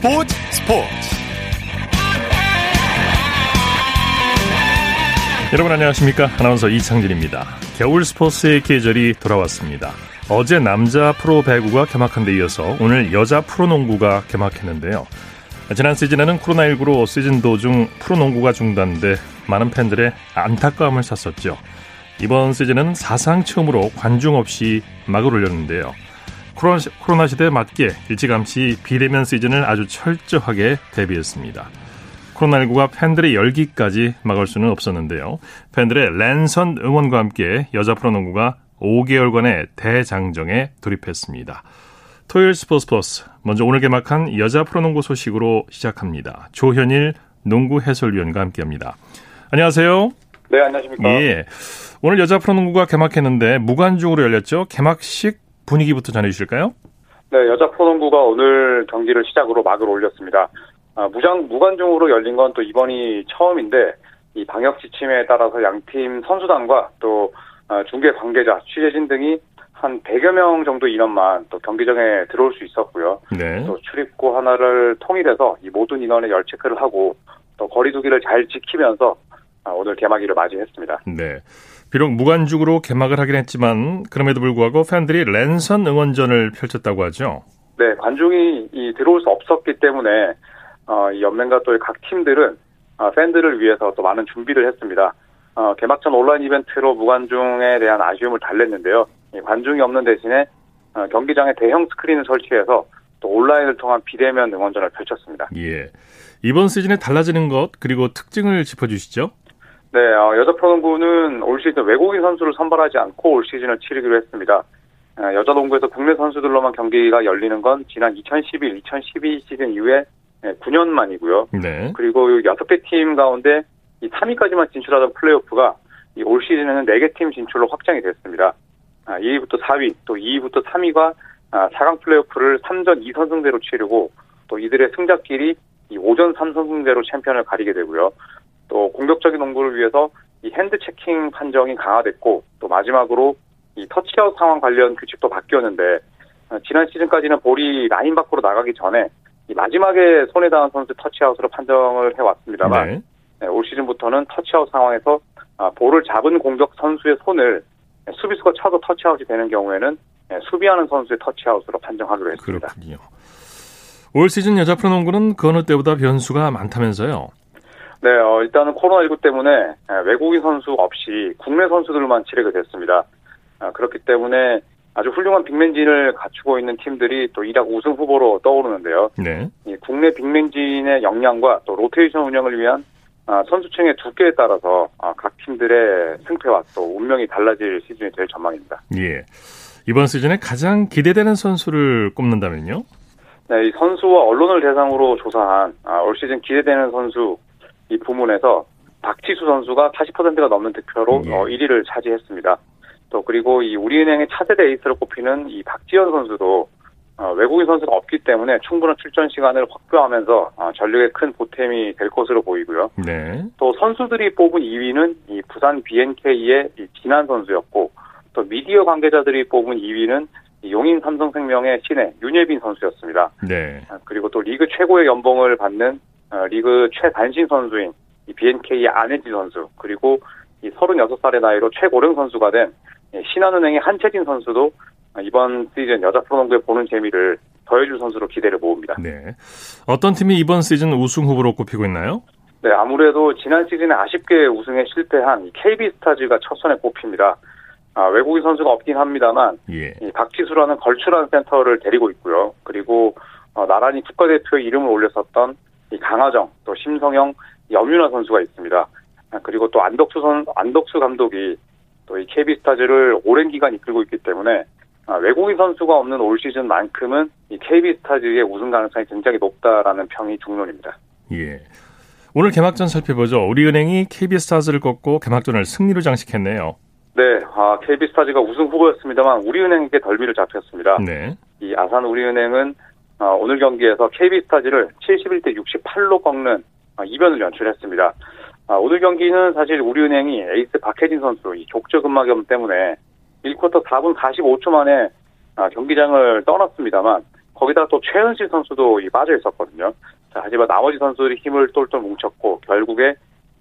스포츠 스포츠. 여러분 안녕하십니까? 아나운서 이창진입니다. 겨울 스포츠의 계절이 돌아왔습니다. 어제 남자 프로 배구가 개막한 데 이어서 오늘 여자 프로농구가 개막했는데요. 지난 시즌에는 코로나19로 시즌 도중 프로농구가 중단돼 많은 팬들의 안타까움을 샀었죠. 이번 시즌은 사상 처음으로 관중 없이 막을 올렸는데요 코로나 시대에 맞게 일찌감치 비대면 시즌을 아주 철저하게 대비했습니다. 코로나19가 팬들의 열기까지 막을 수는 없었는데요. 팬들의 랜선 응원과 함께 여자 프로농구가 5개월간의 대장정에 돌입했습니다. 토요일 스포츠 플러스 먼저 오늘 개막한 여자 프로농구 소식으로 시작합니다. 조현일 농구 해설위원과 함께합니다. 안녕하세요. 네, 안녕하십니까. 예. 오늘 여자 프로농구가 개막했는데 무관중으로 열렸죠. 개막식 분위기부터 전해주실까요? 네, 여자 프로농구가 오늘 경기를 시작으로 막을 올렸습니다. 아, 무장 무관중으로 열린 건 또 이번이 처음인데 이 방역 지침에 따라서 양팀 선수단과 또 아, 중계 관계자, 취재진 등이 한 100여 명 정도 인원만 또 경기장에 들어올 수 있었고요. 네. 또 출입구 하나를 통일해서 이 모든 인원의 열 체크를 하고 또 거리두기를 잘 지키면서 아, 오늘 개막일을 맞이했습니다. 네. 비록 무관중으로 개막을 하긴 했지만 그럼에도 불구하고 팬들이 랜선 응원전을 펼쳤다고 하죠. 네, 관중이 이, 들어올 수 없었기 때문에 어, 이 연맹과 또 각 팀들은 어, 팬들을 위해서 또 많은 준비를 했습니다. 어, 개막전 온라인 이벤트로 무관중에 대한 아쉬움을 달랬는데요. 이 관중이 없는 대신에 어, 경기장에 대형 스크린을 설치해서 또 온라인을 통한 비대면 응원전을 펼쳤습니다. 예. 이번 시즌에 달라지는 것 그리고 특징을 짚어주시죠. 네, 어, 여자 프로농구는 올 시즌 외국인 선수를 선발하지 않고 올 시즌을 치르기로 했습니다. 어, 여자 농구에서 국내 선수들로만 경기가 열리는 건 지난 2011, 2012 시즌 이후에 9년 만이고요. 네. 그리고 6개 팀 가운데 이 3위까지만 진출하던 플레이오프가 올 시즌에는 4개 팀 진출로 확장이 됐습니다. 2위부터 4위, 또 2위부터 3위가 4강 플레이오프를 3전 2선승제로 치르고 또 이들의 승자끼리 5전 3선승제로 챔피언을 가리게 되고요. 또 공격적인 농구를 위해서 이 hand checking 판정이 강화됐고 또 마지막으로 이 터치아웃 상황 관련 규칙도 바뀌었는데 어, 지난 시즌까지는 볼이 라인 밖으로 나가기 전에 이 마지막에 손에 닿은 선수 터치아웃으로 판정을 해왔습니다만 네. 네, 올 시즌부터는 터치아웃 상황에서 아, 볼을 잡은 공격 선수의 손을 수비수가 차도 터치아웃이 되는 경우에는 네, 수비하는 선수의 터치아웃으로 판정하기로 했습니다. 그렇군요. 올 시즌 여자 프로농구는 그 어느 때보다 변수가 많다면서요? 네, 어, 일단은 코로나19 때문에 외국인 선수 없이 국내 선수들만 치르게 됐습니다. 아, 그렇기 때문에 아주 훌륭한 빅맨진을 갖추고 있는 팀들이 또 1학 우승 후보로 떠오르는데요. 네. 이 국내 빅맨진의 역량과 또 로테이션 운영을 위한 아, 선수층의 두께에 따라서 아, 각 팀들의 승패와 또 운명이 달라질 시즌이 될 전망입니다. 예. 이번 시즌에 가장 기대되는 선수를 꼽는다면요? 네, 이 선수와 언론을 대상으로 조사한 아, 올 시즌 기대되는 선수 이 부문에서 박지수 선수가 40%가 넘는 득표로 예. 어, 1위를 차지했습니다. 또 그리고 이 우리은행의 차세대 에이스로 꼽히는 이 박지현 선수도 어, 외국인 선수가 없기 때문에 충분한 출전 시간을 확보하면서 어, 전력에 큰 보탬이 될 것으로 보이고요. 네. 또 선수들이 뽑은 2위는 이 부산 BNK의 이 진한 선수였고 또 미디어 관계자들이 뽑은 2위는 용인 삼성생명의 신의 윤예빈 선수였습니다. 네. 아, 그리고 또 리그 최고의 연봉을 받는 어, 리그 최단신 선수인 이 BNK의 안혜지 선수 그리고 이 36살의 나이로 최고령 선수가 된 신한은행의 한채진 선수도 이번 시즌 여자 프로농구에 보는 재미를 더해줄 선수로 기대를 모읍니다. 네. 어떤 팀이 이번 시즌 우승 후보로 꼽히고 있나요? 네, 아무래도 지난 시즌에 아쉽게 우승에 실패한 KB 스타즈가 첫 선에 꼽힙니다. 아, 외국인 선수가 없긴 합니다만 예. 이 박지수라는 걸출한 센터를 데리고 있고요. 그리고 어, 나란히 국가대표의 이름을 올렸었던 이 강아정, 또 심성영, 염윤아 선수가 있습니다. 아, 그리고 또 안덕수 선 안덕수 감독이 또 이 KB 스타즈를 오랜 기간 이끌고 있기 때문에 아, 외국인 선수가 없는 올 시즌만큼은 이 KB 스타즈의 우승 가능성이 굉장히 높다라는 평이 중론입니다. 예. 오늘 개막전 살펴보죠. 우리은행이 KB 스타즈를 꺾고 개막전을 승리로 장식했네요. 네, 아, KB 스타즈가 우승 후보였습니다만 우리은행에게 덜미를 잡혔습니다. 네. 이 아산 우리은행은 어, 오늘 경기에서 KB스타즈를 71대 68로 꺾는 어, 이변을 연출했습니다. 아, 오늘 경기는 사실 우리은행이 에이스 박혜진 선수 이 족저 근막염 때문에 1쿼터 4분 45초 만에 아, 경기장을 떠났습니다만 거기다 또 최은실 선수도 빠져 있었거든요. 자, 하지만 나머지 선수들이 힘을 똘똘 뭉쳤고 결국에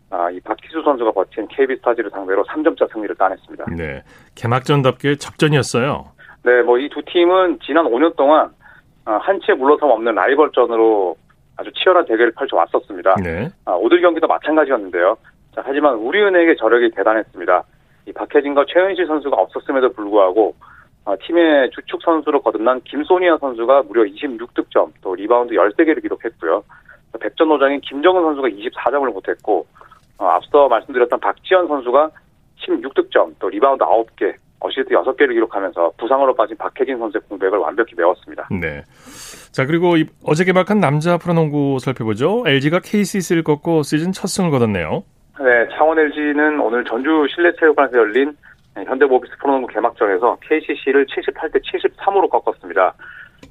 아, 이 박지수 선수가 버틴 KB스타즈를 상대로 3점차 승리를 따냈습니다. 네, 개막전답게 접전이었어요. 네, 뭐 이 두 팀은 지난 5년 동안 아, 한치에 물러섬 없는 라이벌전으로 아주 치열한 대결을 펼쳐왔었습니다. 네. 아, 오늘 경기도 마찬가지였는데요. 자, 하지만 우리은행의 저력이 대단했습니다. 이 박혜진과 최은실 선수가 없었음에도 불구하고 아, 팀의 주축 선수로 거듭난 김소니아 선수가 무려 26득점, 또 리바운드 13개를 기록했고요. 백전노장인 김정은 선수가 24점을 못했고 어, 앞서 말씀드렸던 박지현 선수가 16득점, 또 리바운드 9개, 어시스트 6개를 기록하면서 부상으로 빠진 박혜진 선수의 공백을 완벽히 메웠습니다. 네. 자, 그리고 어제 개막한 남자 프로농구 살펴보죠. LG가 KCC를 꺾고 시즌 첫 승을 거뒀네요. 네, 창원 LG는 오늘 전주 실내체육관에서 열린 현대모비스 프로농구 개막전에서 KCC를 78대 73으로 꺾었습니다.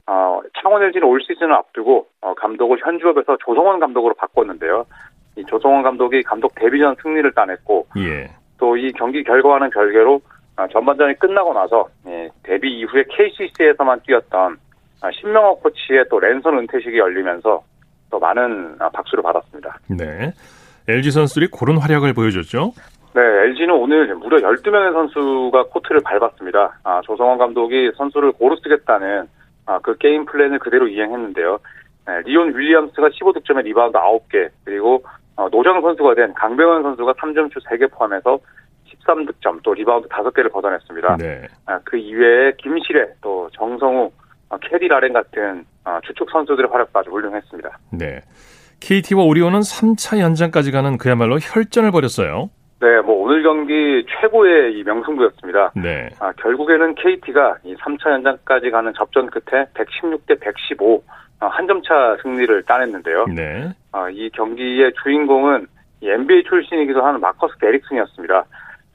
어, 창원 LG는 올 시즌을 앞두고 어, 감독을 현주업에서 조성원 감독으로 바꿨는데요. 이 조성원 감독이 감독 데뷔전 승리를 따냈고 예. 또이 경기 결과와는 별개로 어, 전반전이 끝나고 나서 예, 데뷔 이후에 KCC에서만 뛰었던 아, 신명호 코치의 또 랜선 은퇴식이 열리면서 또 많은 아, 박수를 받았습니다. 네. LG 선수들이 고른 활약을 보여줬죠. 네, LG는 오늘 무려 12명의 선수가 코트를 밟았습니다. 아, 조성원 감독이 선수를 고루 쓰겠다는 아, 그 게임 플랜을 그대로 이행했는데요. 네, 리온 윌리엄스가 15득점에 리바운드 9개, 그리고 어, 노장 선수가 된 강병현 선수가 3점슛 3개 포함해서 13득점, 또 리바운드 5개를 걷어냈습니다. 네. 아, 그 이외에 김시래, 또 정성우, 어, 캐디 라렌 같은 어, 주축 선수들의 활약도 아주 훌륭했습니다. 네. KT와 오리온은 3차 연장까지 가는 그야말로 혈전을 벌였어요. 네, 뭐 오늘 경기 최고의 이 명승부였습니다. 네. 아, 결국에는 KT가 이 3차 연장까지 가는 접전 끝에 116대 115 어, 한점 차 승리를 따냈는데요. 네. 아, 이 경기의 주인공은 이 NBA 출신이기도 하는 마커스 데릭슨이었습니다.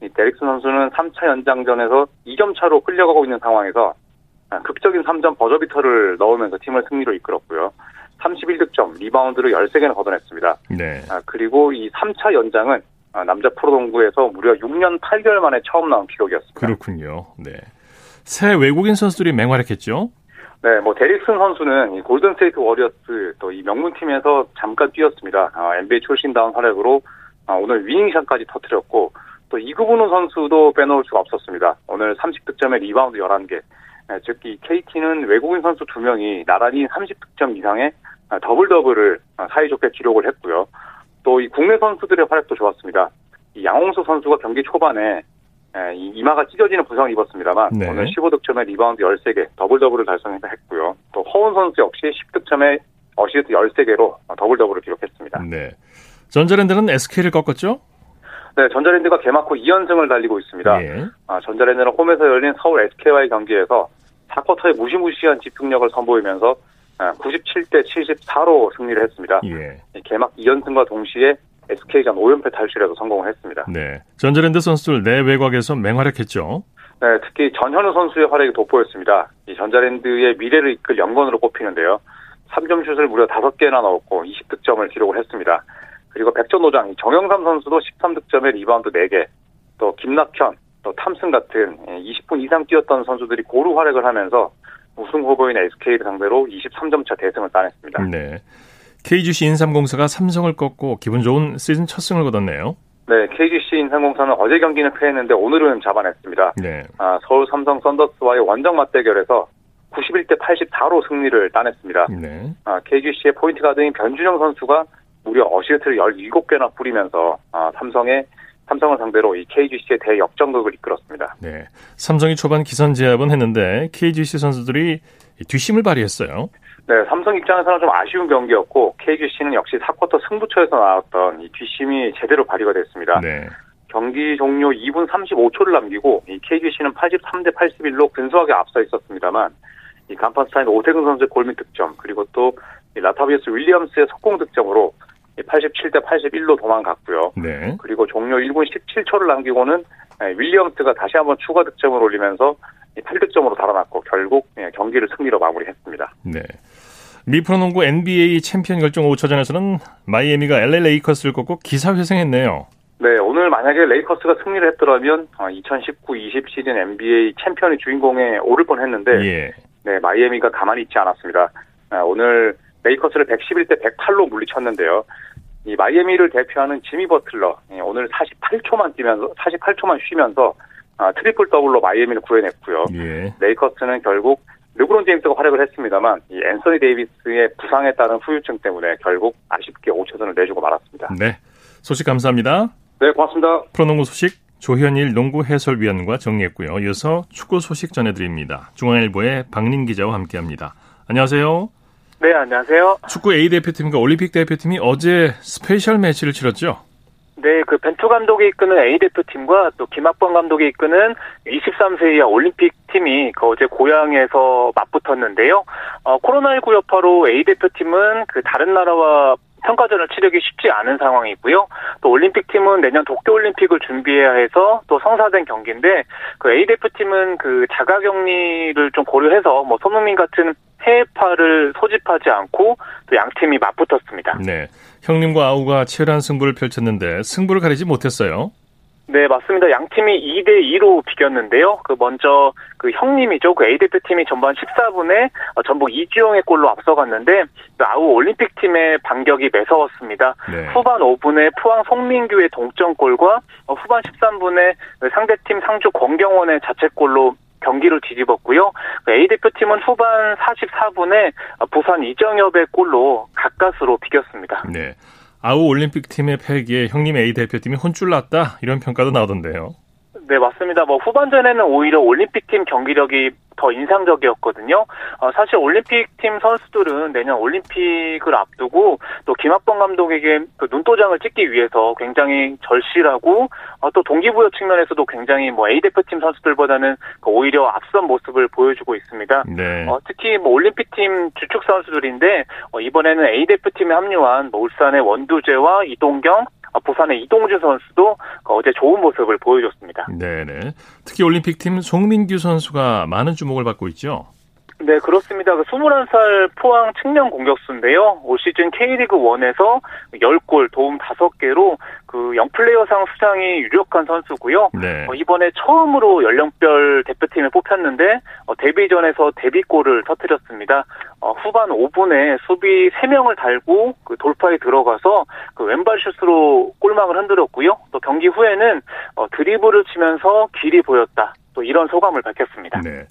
이 데릭슨 선수는 3차 연장전에서 2점 차로 끌려가고 있는 상황에서 아, 극적인 3점 버저비터를 넣으면서 팀을 승리로 이끌었고요. 31득점, 리바운드를 13개나 걷어냈습니다. 네. 아, 그리고 이 3차 연장은 아, 남자 프로농구에서 무려 6년 8개월 만에 처음 나온 기록이었습니다. 그렇군요. 네. 새 외국인 선수들이 맹활약했죠. 네, 뭐 데릭슨 선수는 이 골든 스테이트 워리어스 또 이 명문팀에서 잠깐 뛰었습니다. 아, NBA 출신다운 활약으로 아, 오늘 winning shot까지 터뜨렸고 또 이그부누 선수도 빼놓을 수가 없었습니다. 오늘 30득점에 리바운드 11개. 네, 즉 이 KT는 외국인 선수 2명이 나란히 30득점 이상의 아, 더블 더블을 아, 사이좋게 기록을 했고요. 또 이 국내 선수들의 활약도 좋았습니다. 이 양홍석 선수가 경기 초반에 예, 이 이마가 찢어지는 부상을 입었습니다만 네. 오늘 15득점에 리바운드 13개, 더블 더블을 달성했고요. 또 허훈 선수 역시 10득점에 어시스트 13개로 더블 더블을 기록했습니다. 네. 전자랜드는 SK를 꺾었죠. 네, 전자랜드가 개막 후 2연승을 달리고 있습니다. 예. 아, 전자랜드는 홈에서 열린 서울 SK와의 경기에서 4쿼터에 무시무시한 집중력을 선보이면서 97대 74로 승리를 했습니다. 예. 이 개막 2연승과 동시에 SK가 5연패 탈출에도 성공을 했습니다. 네. 전자랜드 선수들 내외곽에서 맹활약했죠. 네, 특히 전현우 선수의 활약이 돋보였습니다. 이 전자랜드의 미래를 이끌 영건으로 꼽히는데요. 3점 슛을 무려 5개나 넣었고 20득점을 기록을 했습니다. 그리고 백전노장 정영삼 선수도 13득점에 리바운드 4개, 또 김낙현, 또 탐슨 같은 20분 이상 뛰었던 선수들이 고루 활약을 하면서 우승 후보인 SK를 상대로 23점 차 대승을 따냈습니다. 네. KGC 인삼공사가 삼성을 꺾고 기분 좋은 시즌 첫 승을 거뒀네요. 네, KGC 인삼공사는 어제 경기는 패했는데 오늘은 잡아냈습니다. 네. 아, 서울 삼성 썬더스와의 원정 맞대결에서 91대 84로 승리를 따냈습니다. 네. 아, KGC의 포인트 가드인 변준형 선수가 무려 어시스트를 17개나 뿌리면서 아, 삼성의 삼성을 상대로 이 KGC의 대역전극을 이끌었습니다. 네. 삼성이 초반 기선 제압은 했는데 KGC 선수들이 뒷심을 발휘했어요. 네, 삼성 입장에서는 좀 아쉬운 경기였고 KGC는 역시 4쿼터 승부처에서 나왔던 이 뒷심이 제대로 발휘가 됐습니다. 네. 경기 종료 2분 35초를 남기고 이 KGC는 83대 81로 근소하게 앞서 있었습니다만 이 간판 스타인 오태근 선수의 골밑 득점 그리고 또 라타비어스 윌리엄스의 속공 득점으로 87대 81로 도망갔고요. 네. 그리고 종료 1분 17초를 남기고는 예, 윌리엄스가 다시 한번 추가 득점을 올리면서 8득점으로 달아났고 결국 예, 경기를 승리로 마무리했습니다. 네. 미 프로농구 NBA 챔피언 결정 5차전에서는 마이애미가 LA 레이커스를 꺾고 기사회생했네요. 네, 오늘 만약에 레이커스가 승리를 했더라면 2019-20 시즌 NBA 챔피언의 주인공에 오를 뻔했는데 예. 네, 마이애미가 가만히 있지 않았습니다. 아, 오늘 레이커스를 111대 108로 물리쳤는데요. 이 마이애미를 대표하는 지미 버틀러 예, 오늘 48초만 뛰면서 48초만 쉬면서 아, 트리플 더블로 마이애미를 구해냈고요. 예. 레이커스는 결국 르브론 제임스가 활약을 했습니다만 이 앤서니 데이비스의 부상에 따른 후유증 때문에 결국 아쉽게 5차전을 내주고 말았습니다. 네. 소식 감사합니다. 네, 고맙습니다. 프로농구 소식 조현일 농구 해설위원과 정리했고요. 이어서 축구 소식 전해드립니다. 중앙일보의 박린 기자와 함께합니다. 안녕하세요. 네, 안녕하세요. 축구 A 대표팀과 올림픽 대표팀이 어제 special match를 치렀죠. 네, 그 벤투 감독이 이끄는 A 대표팀과 또 김학범 감독이 이끄는 23세 이하 올림픽 팀이 그 어제 고향에서 맞붙었는데요. 어, 코로나19 여파로 A 대표팀은 그 다른 나라와 평가전을 치르기 쉽지 않은 상황이고요. 또 올림픽 팀은 내년 도쿄 올림픽을 준비해야 해서 또 성사된 경기인데 그 A 대표팀은 그 자가격리를 좀 고려해서 뭐 손흥민 같은 해외파를 소집하지 않고 또 양 팀이 맞붙었습니다. 네. 형님과 아우가 치열한 승부를 펼쳤는데 승부를 가리지 못했어요. 네, 맞습니다. 양 팀이 2대 2로 비겼는데요. 그 먼저 그 형님이죠. 그 A 대표팀이 전반 14분에 어, 전북 이주영의 골로 앞서갔는데 그 아우 올림픽 팀의 반격이 매서웠습니다. 네. 후반 5분에 포항 송민규의 동점골과 어, 후반 13분에 그 상대팀 상주 권경원의 자책골로 경기를 뒤집었고요. 그 A 대표팀은 후반 44분에 어, 부산 이정엽의 골로 가까스로 비겼습니다. 네. 아우 올림픽 팀의 패기에 형님 A 대표팀이 혼쭐 났다 이런 평가도 나오던데요. 네, 맞습니다. 뭐 후반전에는 오히려 올림픽팀 경기력이 더 인상적이었거든요. 어, 사실 올림픽팀 선수들은 내년 올림픽을 앞두고 또 김학범 감독에게 그 눈도장을 찍기 위해서 굉장히 절실하고 어, 또 동기부여 측면에서도 굉장히 뭐 A 대표팀 선수들보다는 그 오히려 앞선 모습을 보여주고 있습니다. 네. 어, 특히 뭐 올림픽팀 주축 선수들인데 어, 이번에는 A 대표팀에 합류한 뭐 울산의 원두재와 이동경, 어, 부산의 이동주 선수도 그 어제 좋은 모습을 보여줬습니다. 네네. 특히 올림픽 팀 송민규 선수가 많은 주목을 받고 있죠. 네, 그렇습니다. 그 21살 포항 측면 공격수인데요. 올 시즌 K리그 1에서 10골, 도움 5개로 그 영플레이어상 수상이 유력한 선수고요. 네. 어, 이번에 처음으로 연령별 대표팀에 뽑혔는데 어, 데뷔전에서 데뷔골을 터뜨렸습니다. 어, 후반 5분에 수비 3명을 달고 그 돌파에 들어가서 그 왼발 슛으로 골망을 흔들었고요. 또 경기 후에는 어, 드리블을 치면서 길이 보였다. 또 이런 소감을 밝혔습니다. 네.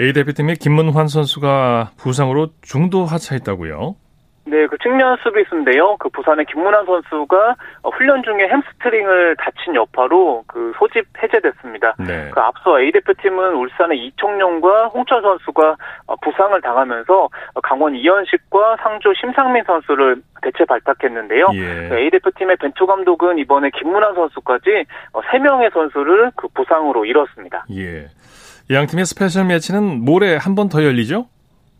A 대표팀의 김문환 선수가 부상으로 중도 하차했다고요. 네, 그 측면 수비수인데요. 그 부산의 김문환 선수가 어, 훈련 중에 햄스트링을 다친 여파로 그 소집 해제됐습니다. 네. 그 앞서 A 대표팀은 울산의 이청용과 홍철 선수가 어, 부상을 당하면서 어, 강원 이현식과 상주 심상민 선수를 대체 발탁했는데요. 그 예. A 대표팀의 벤투 감독은 이번에 김문환 선수까지 어, 3명의 선수를 그 부상으로 잃었습니다. 예. 양 팀의 special match는 모레 한 번 더 열리죠?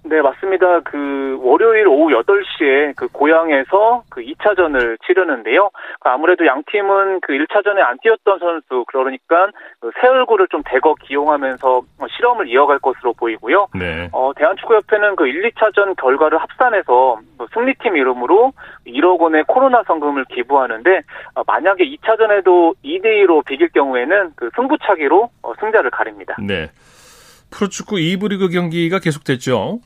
네, 맞습니다. 그 월요일 오후 8시에 그 고양에서 그 2차전을 치르는데요. 그 아무래도 양 팀은 그 1차전에 안 뛰었던 선수 그러니까 그새 얼굴을 좀 대거 기용하면서 어, 실험을 이어갈 것으로 보이고요. 네. 어, 대한축구협회는 그 1, 2차전 결과를 합산해서 뭐 승리팀 이름으로 1억 원의 코로나 성금을 기부하는데 어, 만약에 2차전에도 2대 2로 비길 경우에는 그 승부차기로 어, 승자를 가립니다. 네. 프로축구 2부 리그 경기가 계속됐죠.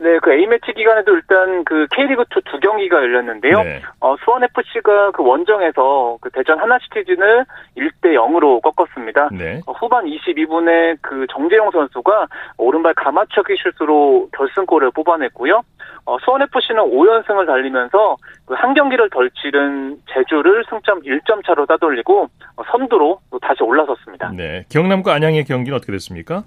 네, 그 A매치 기간에도 일단 그 K리그2 두 경기가 열렸는데요. 네. 어, 수원FC가 그 원정에서 그 대전 하나시티즌을 1대 0으로 꺾었습니다. 네. 어, 후반 22분에 그 정재용 선수가 오른발 가마차기 슛으로 결승골을 뽑아냈고요. 어, 수원FC는 5연승을 달리면서 그 한 경기를 덜 치른 제주를 승점 1점 차로 따돌리고 어, 선두로 또 다시 올라섰습니다. 네. 경남과 안양의 경기는 어떻게 됐습니까?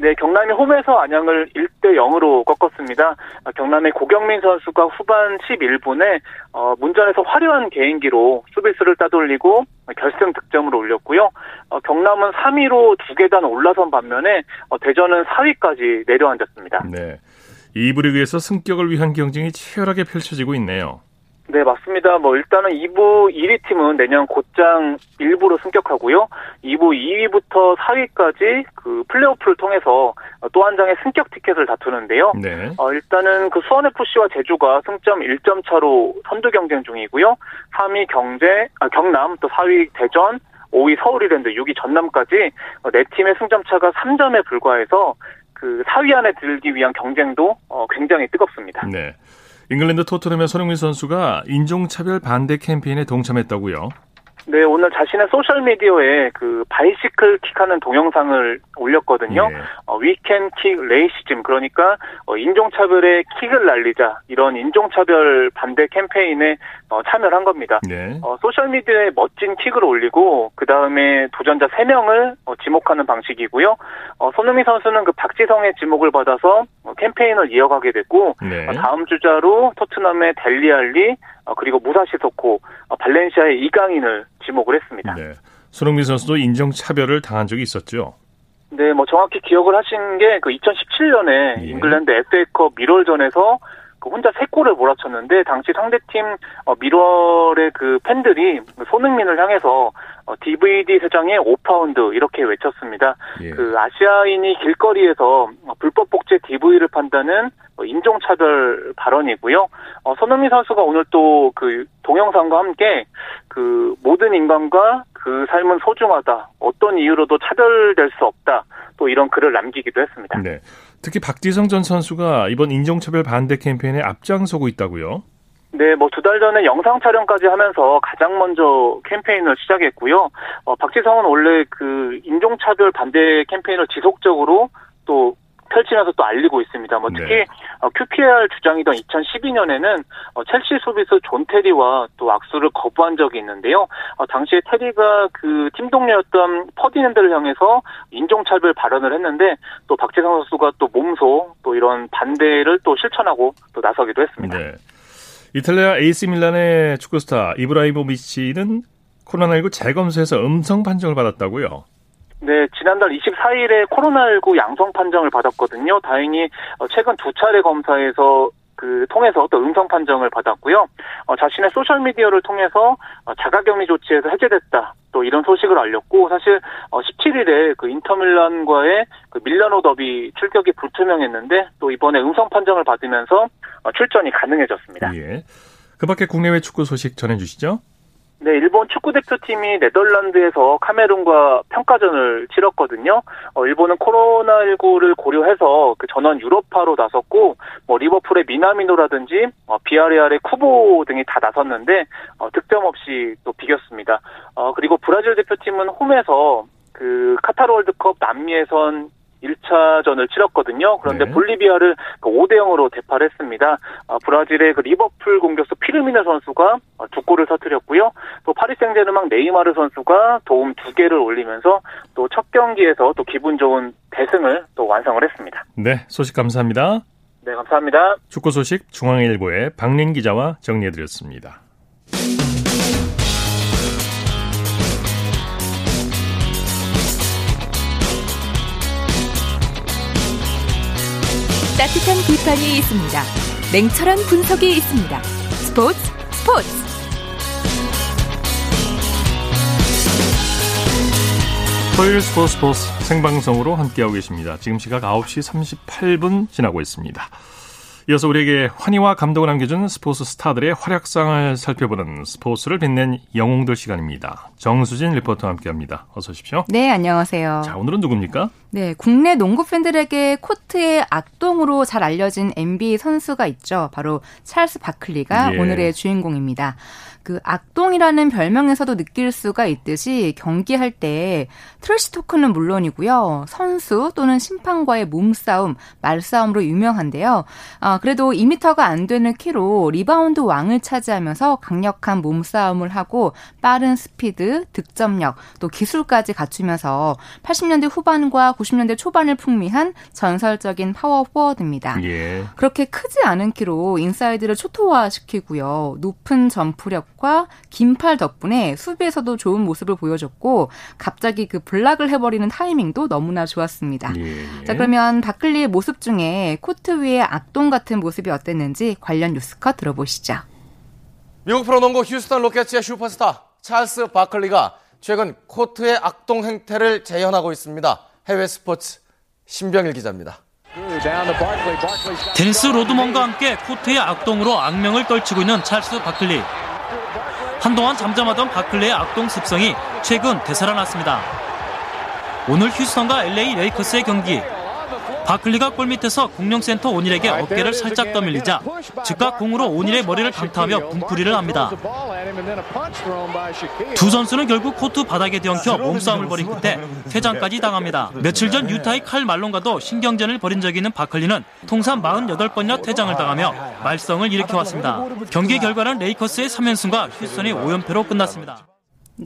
네, 경남이 홈에서 안양을 1대 0으로 꺾었습니다. 아, 경남의 고경민 선수가 후반 11분에 어, 문전에서 화려한 개인기로 수비수를 따돌리고 결승 득점을 올렸고요. 어, 경남은 3위로 두 계단 올라선 반면에 어, 대전은 4위까지 내려앉았습니다. 네. 2부 리그에서 승격을 위한 경쟁이 치열하게 펼쳐지고 있네요. 네, 맞습니다. 뭐 일단은 2부 1위 팀은 내년 곧장 1부로 승격하고요. 2부 2위부터 4위까지 그 플레이오프를 통해서 또 한 장의 승격 티켓을 다투는데요. 네. 어, 일단은 그 수원FC와 제주가 승점 1점 차로 선두 경쟁 중이고요. 3위 경제, 아, 경남, 또 4위 대전, 5위 서울이랜드, 6위 전남까지 어, 네 팀의 승점 차가 3점에 불과해서 그 4위 안에 들기 위한 경쟁도 어, 굉장히 뜨겁습니다. 네. 잉글랜드 토트넘의 손흥민 선수가 인종차별 반대 캠페인에 동참했다고요? 네, 오늘 자신의 소셜미디어에 그 바이시클 킥하는 동영상을 올렸거든요. 예. 어, We can kick racism 그러니까 어, 인종차별에 킥을 날리자 이런 인종차별 반대 캠페인에 어, 참여를 한 겁니다. 네. 어, 소셜미디어에 멋진 킥을 올리고 그 다음에 도전자 3명을 어, 지목하는 방식이고요. 어, 손흥민 선수는 그 박지성의 지목을 받아서 어, 캠페인을 이어가게 됐고 네. 어, 다음 주자로 토트넘의 델리알리 어, 그리고 무사시 소코 어, 발렌시아의 이강인을 지목을 했습니다. 네. 손흥민 선수도 인종차별을 당한 적이 있었죠. 네, 뭐 정확히 기억을 하신 게 그 2017년에 예. 잉글랜드 FA컵 미럴전에서 그 혼자 세 골을 몰아쳤는데 당시 상대팀 어, 미럴의 그 팬들이 손흥민을 향해서 어, DVD 세 장에 5파운드 이렇게 외쳤습니다. 예. 그 아시아인이 길거리에서 어, 불법 복제 DV를 판다는 어, 인종차별 발언이고요. 어, 손흥민 선수가 오늘 또 그 동영상과 함께 그 모든 인간과 그 삶은 소중하다. 어떤 이유로도 차별될 수 없다. 또 이런 글을 남기기도 했습니다. 네. 특히 박지성 전 선수가 이번 인종차별 반대 캠페인에 앞장서고 있다고요? 네, 뭐 두 달 전에 영상 촬영까지 하면서 가장 먼저 캠페인을 시작했고요. 어, 박지성은 원래 그 인종차별 반대 캠페인을 지속적으로 또 펼치면서 또 알리고 있습니다. 뭐 특히 네. 어, QPR 주장이던 2012년에는 어, 첼시 수비수 존 테리와 또 악수를 거부한 적이 있는데요. 어, 당시에 테리가 그 팀 동료였던 퍼디낸드를 향해서 인종차별 발언을 했는데 또 박지성 선수가 또 몸소 또 이런 반대를 또 실천하고 또 나서기도 했습니다. 네. 이탈리아 AC 밀란의 축구 스타 이브라히모비치는 코로나19 재검사에서 음성 판정을 받았다고요? 네, 지난달 24일에 코로나19 양성 판정을 받았거든요. 다행히 어, 최근 두 차례 검사에서 그 통해서 또 음성 판정을 받았고요. 어, 자신의 소셜 미디어를 통해서 어, 자가격리 조치에서 해제됐다. 또 이런 소식을 알렸고 사실 어, 17일에 그 인터밀란과의 그 밀라노 더비 출격이 불투명했는데 또 이번에 음성 판정을 받으면서 어, 출전이 가능해졌습니다. 예. 그 밖에 국내외 축구 소식 전해주시죠. 네, 일본 축구 대표팀이 네덜란드에서 카메룬과 평가전을 치렀거든요. 어, 일본은 코로나19를 고려해서 그 전원 유럽파로 나섰고, 뭐 리버풀의 미나미노라든지 어, 비아레알의 쿠보 등이 다 나섰는데 어, 득점 없이 또 비겼습니다. 어, 그리고 브라질 대표팀은 홈에서 그 카타르 월드컵 남미 예선 1차전을 치렀거든요. 그런데 네. 볼리비아를 5대 0으로 대파를 했습니다. 어, 브라질의 그 리버풀 공격수 피르미네 선수가 어, 두 골을 터뜨렸고요. 또 파리 생제르맹 네이마르 선수가 도움 두 개를 올리면서 또 첫 경기에서 또 기분 좋은 대승을 또 완성을 했습니다. 네, 소식 감사합니다. 네, 감사합니다. 축구 소식 중앙일보의 박린 기자와 정리해 드렸습니다. 따뜻한 비판이 있습니다. 냉철한 분석이 있습니다. 스포츠 스포츠 토요일 스포츠 스포츠 생방송으로 함께하고 계십니다. 지금 시각 9시 38분 지나고 있습니다. 이어서 우리에게 환희와 감동을 남겨준 스포츠 스타들의 활약상을 살펴보는 스포츠를 빛낸 영웅들 시간입니다. 정수진 리포터와 함께합니다. 어서 오십시오. 네 안녕하세요. 자, 오늘은 누굽니까? 네 국내 농구 팬들에게 코트의 악동으로 잘 알려진 NBA 선수가 있죠. 바로 찰스 바클리가 예. 오늘의 주인공입니다. 그 악동이라는 별명에서도 느낄 수가 있듯이 경기할 때 트래시 토크는 물론이고요. 선수 또는 심판과의 몸싸움, 말싸움으로 유명한데요. 아, 그래도 2m가 안 되는 키로 리바운드 왕을 차지하면서 강력한 몸싸움을 하고 빠른 스피드, 득점력, 또 기술까지 갖추면서 80년대 후반과 90년대 초반을 풍미한 전설적인 파워 포워드입니다. 예. 그렇게 크지 않은 키로 인사이드를 초토화시키고요. 높은 점프력 과 긴팔 덕분에 수비에서도 좋은 모습을 보여줬고 갑자기 그 블락을 해버리는 타이밍도 너무나 좋았습니다. 예. 자 그러면 바클리의 모습 중에 코트 위의 악동 같은 모습이 어땠는지 관련 뉴스컷 들어보시죠. 미국 프로농구 휴스턴 로켓츠의 슈퍼스타 찰스 바클리가 최근 코트의 악동 행태를 재현하고 있습니다. 해외 스포츠 신병일 기자입니다. 데니스 로드먼과 함께 코트의 악동으로 악명을 떨치고 있는 찰스 바클리. 한동안 잠잠하던 바클리의 악동 습성이 최근 되살아났습니다. 오늘 휴스턴과 LA 레이커스의 경기. 바클리가 골밑에서 공룡센터 오닐에게 어깨를 살짝 떠밀리자 즉각 공으로 오닐의 머리를 강타하며 분풀이를 합니다. 두 선수는 결국 코트 바닥에 뒤엉켜 몸싸움을 벌인 끝에 퇴장까지 당합니다. 며칠 전 유타의 칼 말론과도 신경전을 벌인 적이 있는 바클리는 통산 48번이나 퇴장을 당하며 말썽을 일으켜왔습니다. 경기 결과는 레이커스의 3연승과 휴스턴의 5연패로 끝났습니다.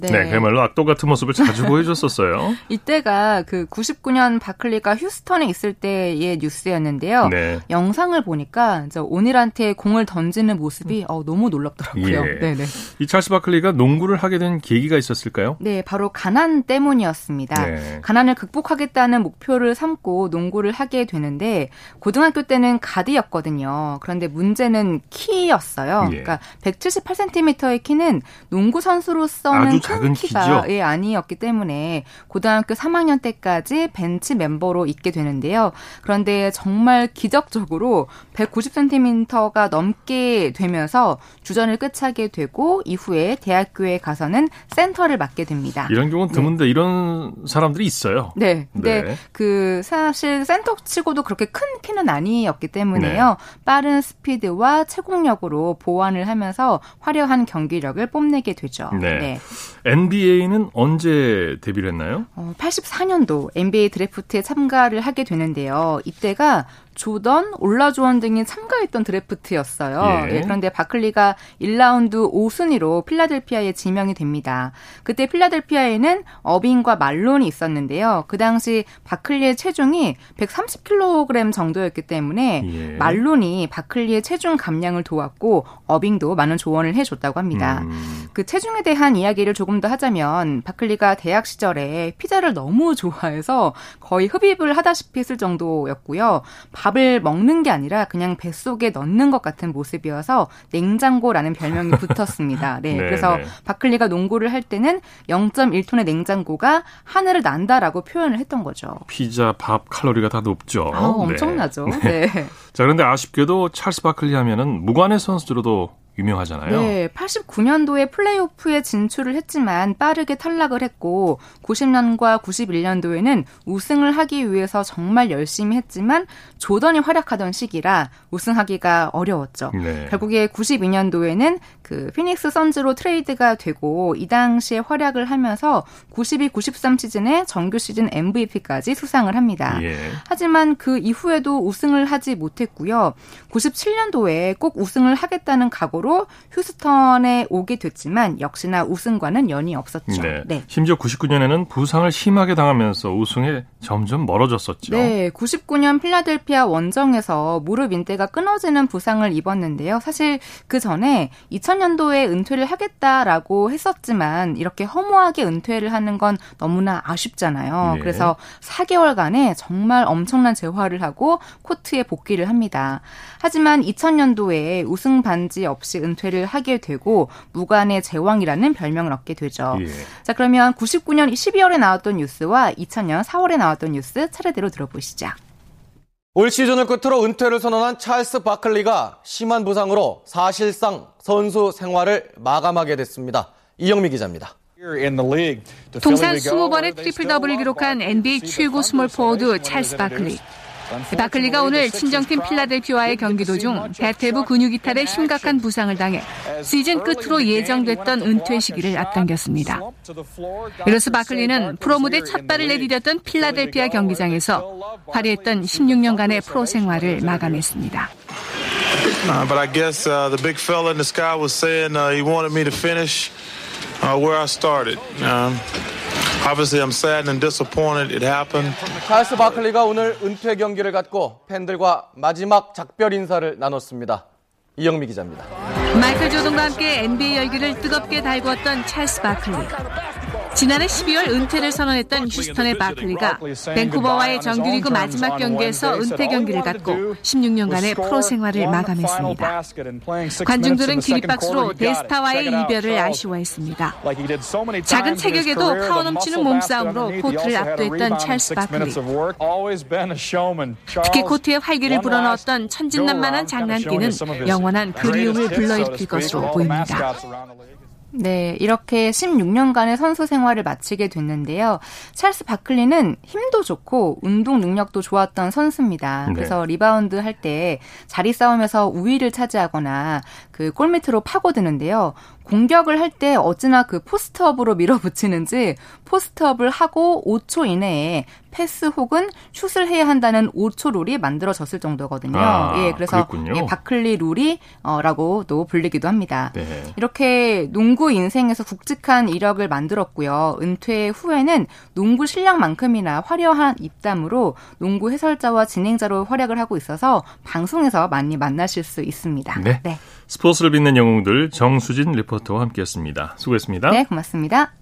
네. 네, 그야말로 악도 같은 모습을 자주 보여줬었어요. 이때가 그 99년 바클리가 휴스턴에 있을 때의 뉴스였는데요. 네. 영상을 보니까 오닐한테 공을 던지는 모습이 어, 너무 놀랍더라고요. 예. 네네. 이 찰스 바클리가 농구를 하게 된 계기가 있었을까요? 네, 바로 가난 때문이었습니다. 네. 가난을 극복하겠다는 목표를 삼고 농구를 하게 되는데 고등학교 때는 가드였거든요. 그런데 문제는 키였어요. 예. 그러니까 178cm의 키는 농구 선수로서는 작은 키가 예, 아니었기 때문에 고등학교 3학년 때까지 벤치 멤버로 있게 되는데요. 그런데 정말 기적적으로 190cm가 넘게 되면서 주전을 꿰차게 되고 이후에 대학교에 가서는 센터를 맡게 됩니다. 이런 경우는 네. 드문데 네. 이런 사람들이 있어요. 네. 근데 네. 그 사실 센터 치고도 그렇게 큰 키는 아니었기 때문에요. 네. 빠른 스피드와 체공력으로 보완을 하면서 화려한 경기력을 뽐내게 되죠. 네. 네. NBA는 언제 데뷔를 했나요? 어, 84년도 NBA 드래프트에 참가를 하게 되는데요. 이때가 조던, 올라 조원 등이 참가했던 드래프트였어요. 예. 예, 그런데 바클리가 1라운드 5순위로 필라델피아에 지명이 됩니다. 그때 필라델피아에는 어빙과 말론이 있었는데요. 그 당시 바클리의 체중이 130kg 정도였기 때문에 예. 말론이 바클리의 체중 감량을 도왔고 어빙도 많은 조언을 해줬다고 합니다. 음. 그 체중에 대한 이야기를 조금 더 하자면 바클리가 대학 시절에 피자를 너무 좋아해서 거의 흡입을 하다시피 했을 정도였고요. 밥을 먹는 게 아니라 그냥 뱃속에 넣는 것 같은 모습이어서 냉장고라는 별명이 붙었습니다. 네, 네 그래서 네. 바클리가 농구를 할 때는 0.1톤의 냉장고가 하늘을 난다라고 표현을 했던 거죠. 피자, 밥 칼로리가 다 높죠. 아, 엄청나죠. 네. 네. 자, 그런데 아쉽게도 찰스 바클리 하면은 무관의 선수로도 유명하잖아요. 네, 89년도에 플레이오프에 진출을 했지만 빠르게 탈락을 했고 90년과 91년도에는 우승을 하기 위해서 정말 열심히 했지만 조던이 활약하던 시기라 우승하기가 어려웠죠. 네. 결국에 92년도에는 그 피닉스 선즈로 트레이드가 되고 이 당시에 활약을 하면서 92, 93 시즌에 정규 시즌 MVP까지 수상을 합니다. 예. 하지만 그 이후에도 우승을 하지 못했고요. 97년도에 꼭 우승을 하겠다는 각오로 으로 휴스턴에 오게 됐지만 역시나 우승과는 연이 없었죠. 네. 네. 심지어 99년에는 부상을 심하게 당하면서 우승에 점점 멀어졌었죠. 네. 99년 필라델피아 원정에서 무릎 인대가 끊어지는 부상을 입었는데요. 사실 그 전에 2000년도에 은퇴를 하겠다라고 했었지만 이렇게 허무하게 은퇴를 하는 건 너무나 아쉽잖아요. 네. 그래서 4개월간에 정말 엄청난 재활을 하고 코트에 복귀를 합니다. 하지만 2000년도에 우승 반지 없이 없이 은퇴를 하게 되고 무관의 제왕이라는 별명을 얻게 되죠. 예. 자 그러면 99년 12월에 나왔던 뉴스와 2000년 4월에 나왔던 뉴스 차례대로 들어보시죠. 올 시즌을 끝으로 은퇴를 선언한 찰스 바클리가 심한 부상으로 사실상 선수 생활을 마감하게 됐습니다. 이영미 기자입니다. 통산 20번의 트리플 더블을 기록한 NBA 최고 스몰 포워드 찰스 바클리. 바클리가 오늘 친정팀 필라델피아와의 경기 도중 대퇴부 근육 이탈의 심각한 부상을 당해 시즌 끝으로 예정됐던 은퇴 시기를 앞당겼습니다. 이로써 바클리는 프로 무대 첫 발을 내디뎠던 필라델피아 경기장에서 화려했던 16년간의 프로 생활을 마감했습니다. Uh, but I guess uh, the big fella in the sky was saying uh, he wanted me to finish uh, where I started. Obviously, I'm sad and disappointed it happened. 찰스 바클리가 오늘 은퇴 경기를 갖고 팬들과 마지막 작별 인사를 나눴습니다. 이영미 기자입니다. 마이클 조던과 함께 NBA 열기를 뜨겁게 달구었던 찰스 바클리. 지난해 12월 은퇴를 선언했던 휴스턴의 바클리가 밴쿠버와의 정규리그 마지막 경기에서 은퇴 경기를 갖고 16년간의 프로 생활을 마감했습니다. 관중들은 기립박수로 대스타와의 이별을 아쉬워했습니다. 작은 체격에도 파워 넘치는 몸싸움으로 코트를 압도했던 찰스 바클리. 특히 코트에 활기를 불어넣었던 천진난만한 장난기는 영원한 그리움을 불러일으킬 것으로 보입니다. 네, 이렇게 16년간의 선수 생활을 마치게 됐는데요. 찰스 바클리는 힘도 좋고 운동 능력도 좋았던 선수입니다. 네. 그래서 리바운드 할 때 자리 싸움에서 우위를 차지하거나 그 골밑으로 파고드는데요. 공격을 할 때 어찌나 그 포스트업으로 밀어붙이는지 포스트업을 하고 5초 이내에 패스 혹은 슛을 해야 한다는 5초 룰이 만들어졌을 정도거든요. 아, 예, 그래서. 예, 바클리 룰이라고도 불리기도 합니다. 네. 이렇게 농구 인생에서 굵직한 이력을 만들었고요. 은퇴 후에는 농구 실력만큼이나 화려한 입담으로 농구 해설자와 진행자로 활약을 하고 있어서 방송에서 많이 만나실 수 있습니다. 네. 스포츠를 빛낸 영웅들 정수진 리포터와 함께했습니다. 수고했습니다. 네, 고맙습니다.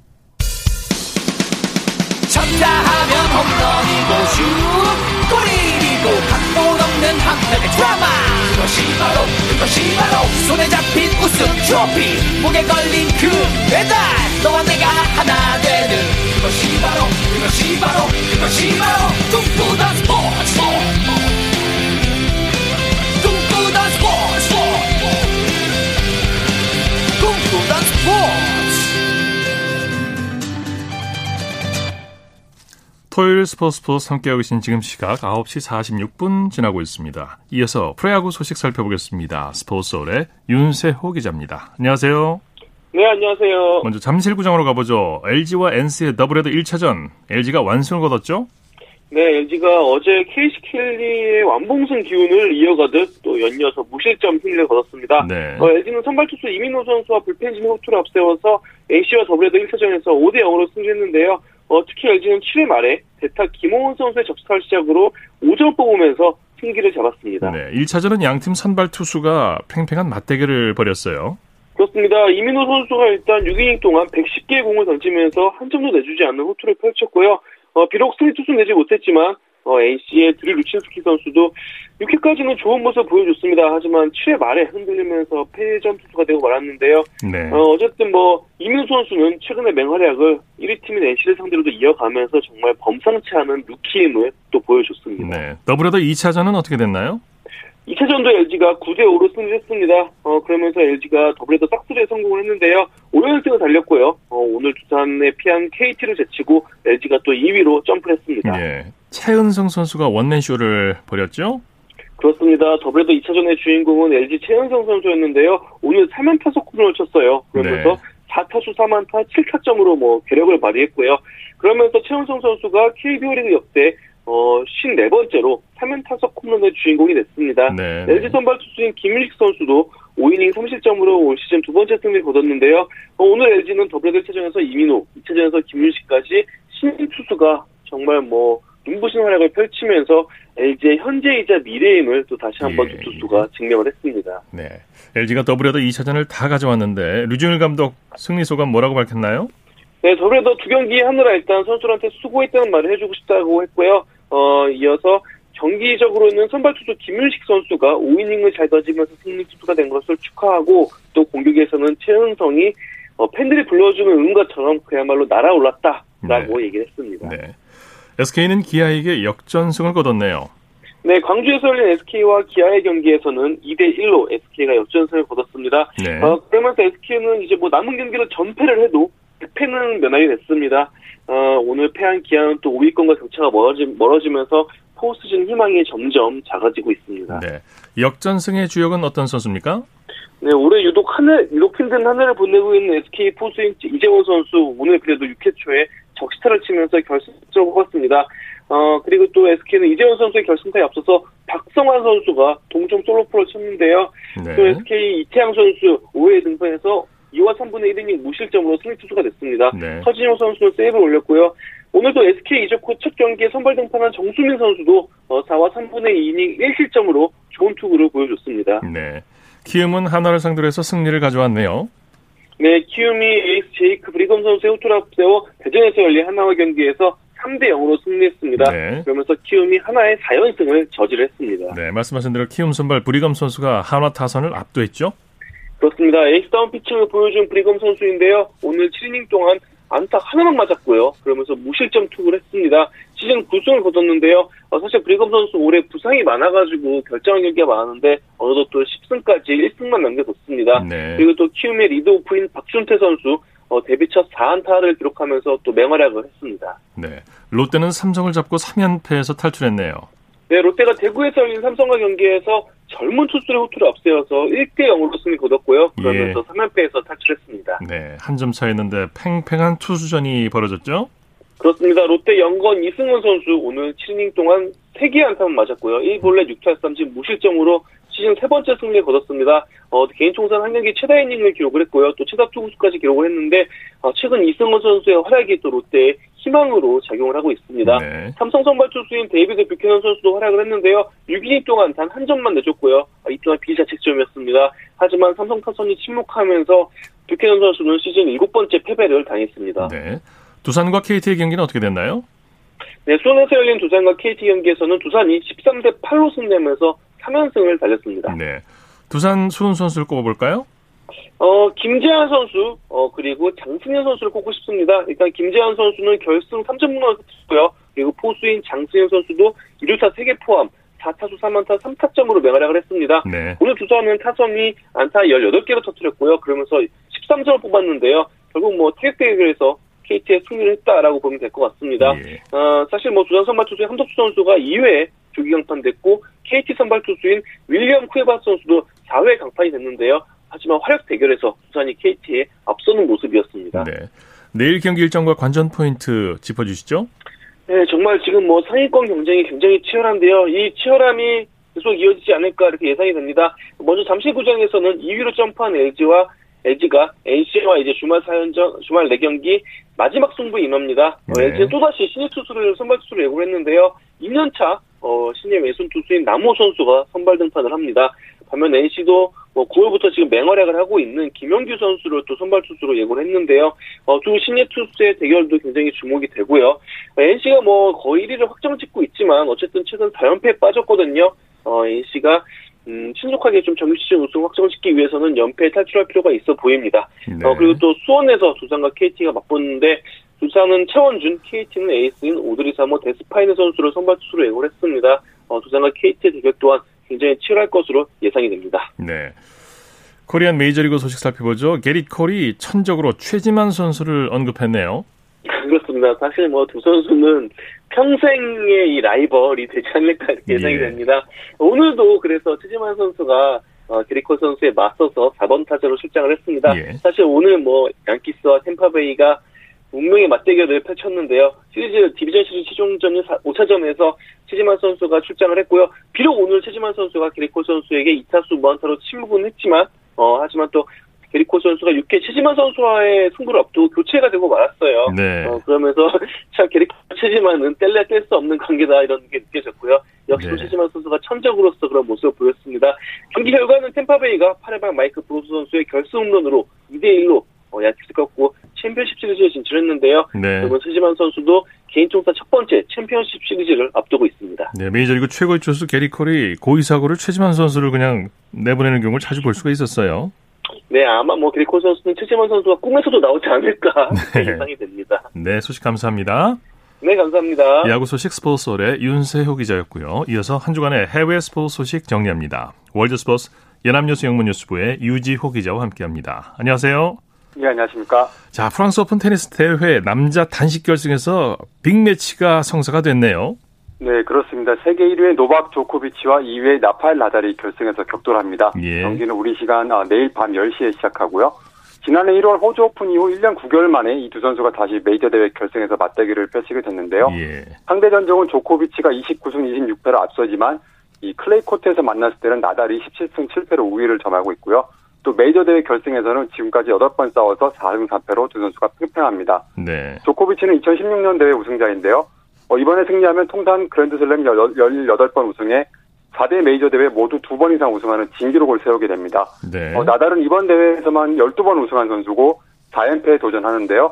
쳤다 하면 홈런이고 슛 골이고 각본 없는 한편의 드라마 그것이 바로 그것이 바로 손에 잡힌 우승 트로피 목에 걸린 그 배달 너와 내가 하나 되는 그것이 바로 그것이 바로 그것이 바로 꿈꾸던 스포츠 토요일 스포츠 스포츠 함께하고 계신 지금 시각 9시 46분 지나고 있습니다. 이어서 프로야구 소식 살펴보겠습니다. 스포츠홀의 윤세호 기자입니다. 안녕하세요. 네, 안녕하세요. 먼저 잠실구장으로 가보죠. LG와 NC의 더블헤더 1차전. LG가 완승을 거뒀죠? 네, LG가 어제 KC 켈리의 완봉승 기운을 이어가듯 또 연이어서 무실점 승리를 거뒀습니다. 네. 어, LG는 선발 투수 이민호 선수와 불펜진 호투를 앞세워서 NC와 더블헤더 1차전에서 5대 0으로 승리했는데요. 어, 특히 LG는 7회 말에 대타 김호은 선수의 적시타를 시작으로 5점 뽑으면서 승기를 잡았습니다. 네. 1차전은 양팀 선발 투수가 팽팽한 맞대결을 벌였어요. 그렇습니다. 이민호 선수가 일단 6이닝 동안 110개의 공을 던지면서 한 점도 내주지 않는 호투를 펼쳤고요. 어, 비록 승리 투수 되지 못했지만 어, NC의 드릴 루친스키 선수도 6회까지는 좋은 모습 보여줬습니다. 하지만 7회 말에 흔들리면서 패전 투수가 되고 말았는데요. 네. 어, 어쨌든 뭐 이민호 선수는 최근의 맹활약을 1위 팀인 NC를 상대로도 이어가면서 정말 범상치 않은 루키임을 또 보여줬습니다. 네. 더블헤더 2차전은 어떻게 됐나요? 2차전도 LG가 9대5로 승리 했습니다. 어, 그러면서 LG가 더블헤더 싹쓸이에 성공을 했는데요. 5연승을 달렸고요. 어, 오늘 두산에 패한 KT를 제치고 LG가 또 2위로 점프를 했습니다. 예. 채은성 선수가 원맨쇼를 벌였죠? 그렇습니다. 더블헤더 2차전의 주인공은 LG 채은성 선수였는데요. 오늘 3연타석포를 쳤어요. 그러면서 네. 4타수 4안타 7타점으로 뭐 괴력을 발휘했고요. 그러면서 채은성 선수가 KBO 리그 역대 어, 54번째로 3연타석 홈런의 주인공이 됐습니다. 네. LG 선발 투수인 김윤식 선수도 5이닝 3실점으로 올 시즌 두 번째 승리를 거뒀는데요. 어, 오늘 LG는 더블헤더 1차전에서 이민호, 2차전에서 김윤식까지 신인 투수가 정말 뭐 눈부신 활약을 펼치면서 LG의 현재이자 미래임을 또 다시 한번 예, 두 투수가 증명을 했습니다. 네. LG가 더블헤더 2차전을 다 가져왔는데 류중일 감독 승리 소감 뭐라고 밝혔나요? 네, 더블헤더 두 경기 하느라 일단 선수들한테 수고했다는 말을 해주고 싶다고 했고요. 어, 이어서 정기적으로는 선발 투수 김윤식 선수가 5이닝을 잘 던지면서 승리 투수가 된 것을 축하하고 또 공격에서는 채은성이 어, 팬들이 불러주는 응원가처럼 그야말로 날아올랐다라고 네. 얘기를 했습니다. 네. SK는 기아에게 역전승을 거뒀네요. 네, 광주에서 열린 SK와 기아의 경기에서는 2대 1로 SK가 역전승을 거뒀습니다. 네. 어, 그러면서 SK는 이제 뭐 남은 경기를 전패를 해도 100패는 면하게 됐습니다. 어, 오늘 패한 기아는 또 5위권과 격차가 멀어지, 멀어지면서 포스트시즌 희망이 점점 작아지고 있습니다. 네. 역전승의 주역은 어떤 선수입니까? 네, 올해 유독 하늘, 유독 힘든 한 해를 보내고 있는 SK 포수인 이재원 선수, 오늘 그래도 6회 초에 적시타를 치면서 결승점을 뽑았습니다. 어, 그리고 또 SK는 이재원 선수의 결승타에 앞서서 박성환 선수가 동점 솔로포를 쳤는데요. 네. 또 SK 이태양 선수 5회에 등판해서 2와 3분의 1이닝 무실점으로 승리 투수가 됐습니다. 네. 서진용 선수는 세이브를 올렸고요. 오늘도 SK 이적 후 첫 경기에 선발 등판한 정수민 선수도 어, 4와 3분의 2이닝 1실점으로 좋은 투구를 보여줬습니다. 네. 키움은 하나를 상대로 해서 승리를 가져왔네요. 네, 키움이 에이스 제이크 브리검 선수의 호투를 앞세워 대전에서 열린 한화와 경기에서 3대 0으로 승리했습니다. 네. 그러면서 키움이 한화의 4연승을 저지했습니다. 네, 말씀하신 대로 키움 선발 브리검 선수가 한화 타선을 압도했죠. 그렇습니다. 에이스다운 피칭을 보여준 브리검 선수인데요. 오늘 7이닝 동안 안타 하나만 맞았고요. 그러면서 무실점 투구를 했습니다. 시즌 9승을 거뒀는데요. 어, 사실 브리검 선수 올해 부상이 많아가지고 결장한 경기가 많았는데 어느덧 또 10승까지 1승만 남겨뒀습니다. 네. 그리고 또 키움의 리드오프인 박준태 선수 어, 데뷔 첫 4안타를 기록하면서 또 맹활약을 했습니다. 네. 롯데는 삼성을 잡고 3연패에서 탈출했네요. 네, 롯데가 대구에서 열린 삼성과 경기에서 젊은 투수의 호투를 앞세워서 1대 0으로 승리 거뒀고요. 그러면서 예. 3연패에서 탈출했습니다. 네. 한 점 차였는데 팽팽한 투수전이 벌어졌죠? 그렇습니다. 롯데 영건 이승원 선수 오늘 7이닝 동안 3개 안타만 맞았고요. 1볼넷 6탈삼진 무실점으로 시즌 세 번째 승리를 거뒀습니다. 어, 개인 총선 한 경기 최다 이닝을 기록을 했고요. 또 최다 투구수까지 기록을 했는데 어, 최근 이승헌 선수의 활약이 또 롯데의 희망으로 작용을 하고 있습니다. 네. 삼성 선발 투수인 데이비드 뷰캐넌 선수도 활약을 했는데요. 6이닝 동안 단 한 점만 내줬고요. 아, 이 또한 비자책점이었습니다. 하지만 삼성 타선이 침묵하면서 뷰캐넌 선수는 시즌 일곱 번째 패배를 당했습니다. 네. 두산과 KT의 경기는 어떻게 됐나요? 네, 수원에서 열린 두산과 KT 경기에서는 두산이 13대 8로 승리하면서 3연승을 달렸습니다. 네. 두산 수훈 선수를 꼽아볼까요? 어, 김재환 선수, 어, 그리고 장승현 선수를 꼽고 싶습니다. 일단 김재환 선수는 결승 3점문을 쳤고요. 그리고 포수인 장승현 선수도 1루타 3개 포함 4타수 3안타 3타점으로 맹활약을 했습니다. 네. 오늘 두산은 타선이 안타 18개를 터뜨렸고요. 그러면서 13점을 뽑았는데요. 결국 뭐 타격 대결에서 KT의 승리를 했다라고 보면 될 것 같습니다. 예. 어, 사실 뭐 두산 선발 투수인 한덕수 선수가 2회 조기 강판 됐고 KT 선발 투수인 윌리엄 쿠에바 선수도 4회 강판이 됐는데요. 하지만 활약 대결에서 두산이 KT에 앞서는 모습이었습니다. 네. 내일 경기 일정과 관전 포인트 짚어주시죠. 네, 정말 지금 뭐 상위권 경쟁이 굉장히 치열한데요. 이 치열함이 계속 이어지지 않을까 이렇게 예상이 됩니다. 먼저 잠실구장에서는 2위로 점프한 LG와 LG가 NC와 이제 주말 4연전, 주말 4경기 마지막 승부 임합니다. 어, 네. LG는 또다시 신예 투수를 선발 투수로 예고를 했는데요. 2년차 어, 신예 왼손 투수인 남호 선수가 선발 등판을 합니다. 반면 NC도 뭐 9월부터 지금 맹활약을 하고 있는 김영규 선수를 또 선발 투수로 예고를 했는데요. 어, 두 신예 투수의 대결도 굉장히 주목이 되고요. 어, NC가 뭐 거의 1위를 확정 짓고 있지만 어쨌든 최근 4연패에 빠졌거든요. 어, NC가 음, 신속하게 좀 정규 시즌 우승 확정짓기 위해서는 연패에 탈출할 필요가 있어 보입니다. 네. 어, 그리고 또 수원에서 두산과 KT가 맞붙는데 두산은 최원준, KT는 에이스인 오드리사머 데스파이네 선수를 선발 투수로 예고를 했습니다. 어, 두산과 KT의 대결 또한 굉장히 치열할 것으로 예상이 됩니다. 네. 코리안 메이저리그 소식 살펴보죠. 게릿 콜이 천적으로 최지만 선수를 언급했네요. 그렇습니다. 사실 뭐 두 선수는 평생의 이 라이벌이 되지 않을까 이렇게 예상이 예. 됩니다. 오늘도 그래서 최지만 선수가 어, 게릿 콜 선수에 맞서서 4번 타자로 출장을 했습니다. 예. 사실 오늘 뭐 양키스와 템파베이가 운명의 맞대결을 펼쳤는데요. 시리즈 디비전 시리즈 최종전인 5차전에서 최지만 선수가 출장을 했고요. 비록 오늘 최지만 선수가 게릿 콜 선수에게 2타수 무안타로 침묵은 했지만 어, 하지만 또 게릿 콜 선수가 6회 최지만 선수와의 승부를 앞두고 교체가 되고 말았어요. 네. 어, 그러면서 참 게릿 콜 최지만은 뗄래 뗄 수 없는 관계다 이런 게 느껴졌고요. 역시 또 네. 최지만 선수가 천적으로서 그런 모습을 보였습니다. 경기 결과는 템파베이가 8회말 마이크 브로소 선수의 결승 홈런으로 2대 1로 어, 양키스 꺾고 챔피언십 시리즈에 진출했는데요. 네. 그러면 최지만 선수도 개인 총선 첫 번째 챔피언십 시리즈를 앞두고 있습니다. 네, 메이저리그 최고의 투수 게릿 콜이 고의사구로 최지만 선수를 그냥 내보내는 경우를 자주 볼 수가 있었어요. 네, 아마 뭐 게릿 콜 선수는 최지만 선수가 꿈에서도 나오지 않을까 네. 예상이 됩니다. 네, 소식 감사합니다. 네, 감사합니다. 야구 소식 스포츠서울의 윤세호 기자였고요. 이어서 한 주간의 해외 스포츠 소식 정리합니다. 월드 스포츠 연합뉴스 영문뉴스부의 유지호 기자와 함께합니다. 안녕하세요. 네, 안녕하십니까. 자, 프랑스 오픈 테니스 대회 남자 단식 결승에서 빅매치가 성사가 됐네요. 네, 그렇습니다. 세계 1위의 노박 조코비치와 2위의 라파엘 나달이 결승에서 격돌합니다. 예. 경기는 우리 시간 아, 내일 밤 10시에 시작하고요. 지난해 1월 호주 오픈 이후 1년 9개월 만에 이 두 선수가 다시 메이저 대회 결승에서 맞대결을 펼치게 됐는데요. 예. 상대 전적은 조코비치가 29승 26패로 앞서지만 이 클레이 코트에서 만났을 때는 나달이 17승 7패로 우위를 점하고 있고요. 또 메이저 대회 결승에서는 지금까지 8번 싸워서 4승 3패로 두 선수가 팽팽합니다. 네. 조코비치는 2016년 대회 우승자인데요. 어, 이번에 승리하면 통산 그랜드슬램 18번 우승에 4대 메이저 대회 모두 두 번 이상 우승하는 진기록을 세우게 됩니다. 네. 어, 나달은 이번 대회에서만 12번 우승한 선수고 4연패에 도전하는데요.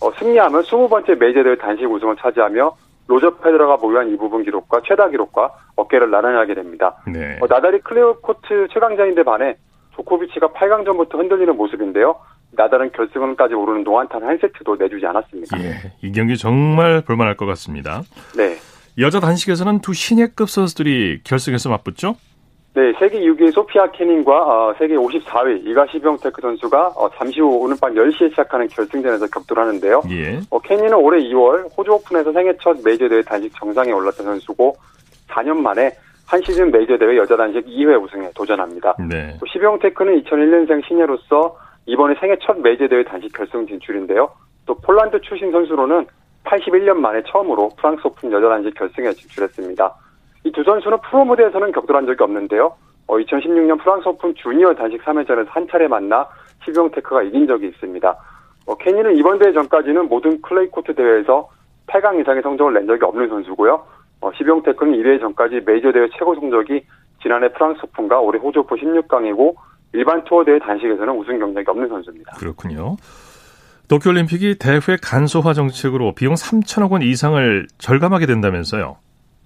어, 승리하면 20번째 메이저 대회 단식 우승을 차지하며 로저 페더러가 보유한 이 부문 기록과 최다 기록과 어깨를 나란히 하게 됩니다. 네. 어, 나달이 클레이 코트 최강자인데 반해 조코비치가 8강전부터 흔들리는 모습인데요. 나달은 결승선까지 오르는 동안 단 한 세트도 내주지 않았습니다. 예, 이 경기 정말 볼만할 것 같습니다. 네. 여자 단식에서는 두 신예급 선수들이 결승에서 맞붙죠? 네, 세계 6위 소피아 케닌과 어, 세계 54위 이가 시비옹테크 선수가 어, 잠시 후 오늘 밤 10시에 시작하는 결승전에서 격돌하는데요. 예. 어, 케닌은 올해 2월 호주 오픈에서 생애 첫 메이저 대회 단식 정상에 올랐던 선수고 4년 만에 한 시즌 메이저 대회 여자 단식 2회 우승에 도전합니다. 네. 또 시비옹테크는 2001년생 신예로서 이번에 생애 첫 메이저 대회 단식 결승 진출인데요. 또 폴란드 출신 선수로는 81년 만에 처음으로 프랑스 오픈 여자 단식 결승에 진출했습니다. 이 두 선수는 프로 무대에서는 격돌한 적이 없는데요. 어, 2016년 프랑스 오픈 주니어 단식 3회전에서 한 차례 만나 시비옹테크가 이긴 적이 있습니다. 어, 케닌은 이번 대회 전까지는 모든 클레이 코트 대회에서 8강 이상의 성적을 낸 적이 없는 선수고요. 어, 시비옹테크는 이 대회 전까지 메이저 대회 최고 성적이 지난해 프랑스 오픈과 올해 호주 오픈 16강이고 일반 투어 대회 단식에서는 우승 경력이 없는 선수입니다. 그렇군요. 도쿄올림픽이 대회 간소화 정책으로 비용 3천억 원 이상을 절감하게 된다면서요?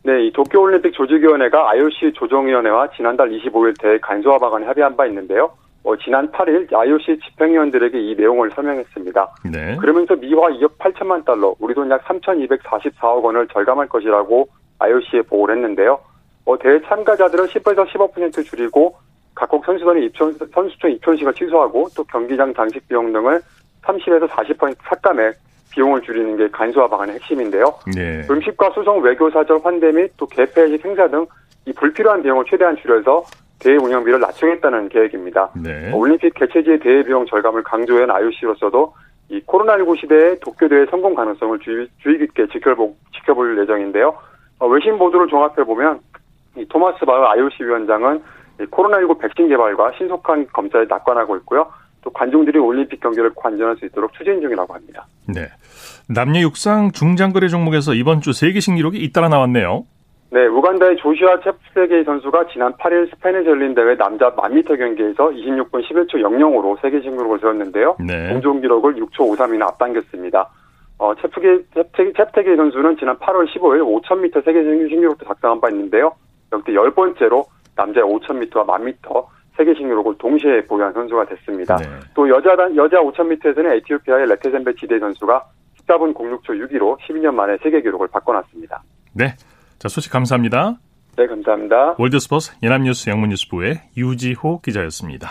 네, 이 도쿄올림픽 조직위원회가 IOC 조정위원회와 지난달 25일 대회 간소화 방안에 합의한 바 있는데요. 어, 지난 8일 IOC 집행위원들에게 이 내용을 설명했습니다. 네. 그러면서 미화 2억 8천만 달러, 우리 돈 약 3,244억 원을 절감할 것이라고 IOC에 보고를 했는데요. 어, 대회 참가자들은 10에서 15% 줄이고 각국 선수단의 입촌, 선수촌 입촌식을 취소하고 또 경기장 장식 비용 등을 30에서 40% 삭감해 비용을 줄이는 게 간소화 방안의 핵심인데요. 네. 음식과 수송, 외교사절, 환대 및 또 개폐식 행사 등 이 불필요한 비용을 최대한 줄여서 대회 운영비를 낮추겠다는 계획입니다. 네. 올림픽 개최지의 대회 비용 절감을 강조한 IOC로서도 이 코로나19 시대의 도쿄 대회 성공 가능성을 주의, 주의 깊게 지켜보, 지켜볼 예정인데요. 어, 외신 보도를 종합해 보면 이 토마스 바흐 IOC 위원장은 이 코로나19 백신 개발과 신속한 검사에 낙관하고 있고요. 또 관중들이 올림픽 경기를 관전할 수 있도록 추진 중이라고 합니다. 네. 남녀 육상 중장거리 종목에서 이번 주 세계 신기록이 잇따라 나왔네요. 네, 우간다의 조슈아 챕세게이 선수가 지난 8일 스페인에서 열린 대회 남자 1000m 경기에서 26분 11초 00으로 세계 신기록을 세웠는데요. 네. 공동 기록을 6초 53이나 앞당겼습니다. 어, 챕세게, 챕세게, 챕세게이 선수는 지난 8월 15일 5000m 세계 신기록도 작성한 바 있는데요. 역대 10번째로 남자의 5000m와 1000m 세계 신기록을 동시에 보유한 선수가 됐습니다. 네. 또 여자 여자 5000m에서는 에티오피아의 레테젠베 지대 선수가 14분 06초 6위로 12년 만에 세계 기록을 바꿔놨습니다. 네. 자, 소식 감사합니다. 네, 감사합니다. 월드스포츠 연합뉴스 영문뉴스부의 유지호 기자였습니다.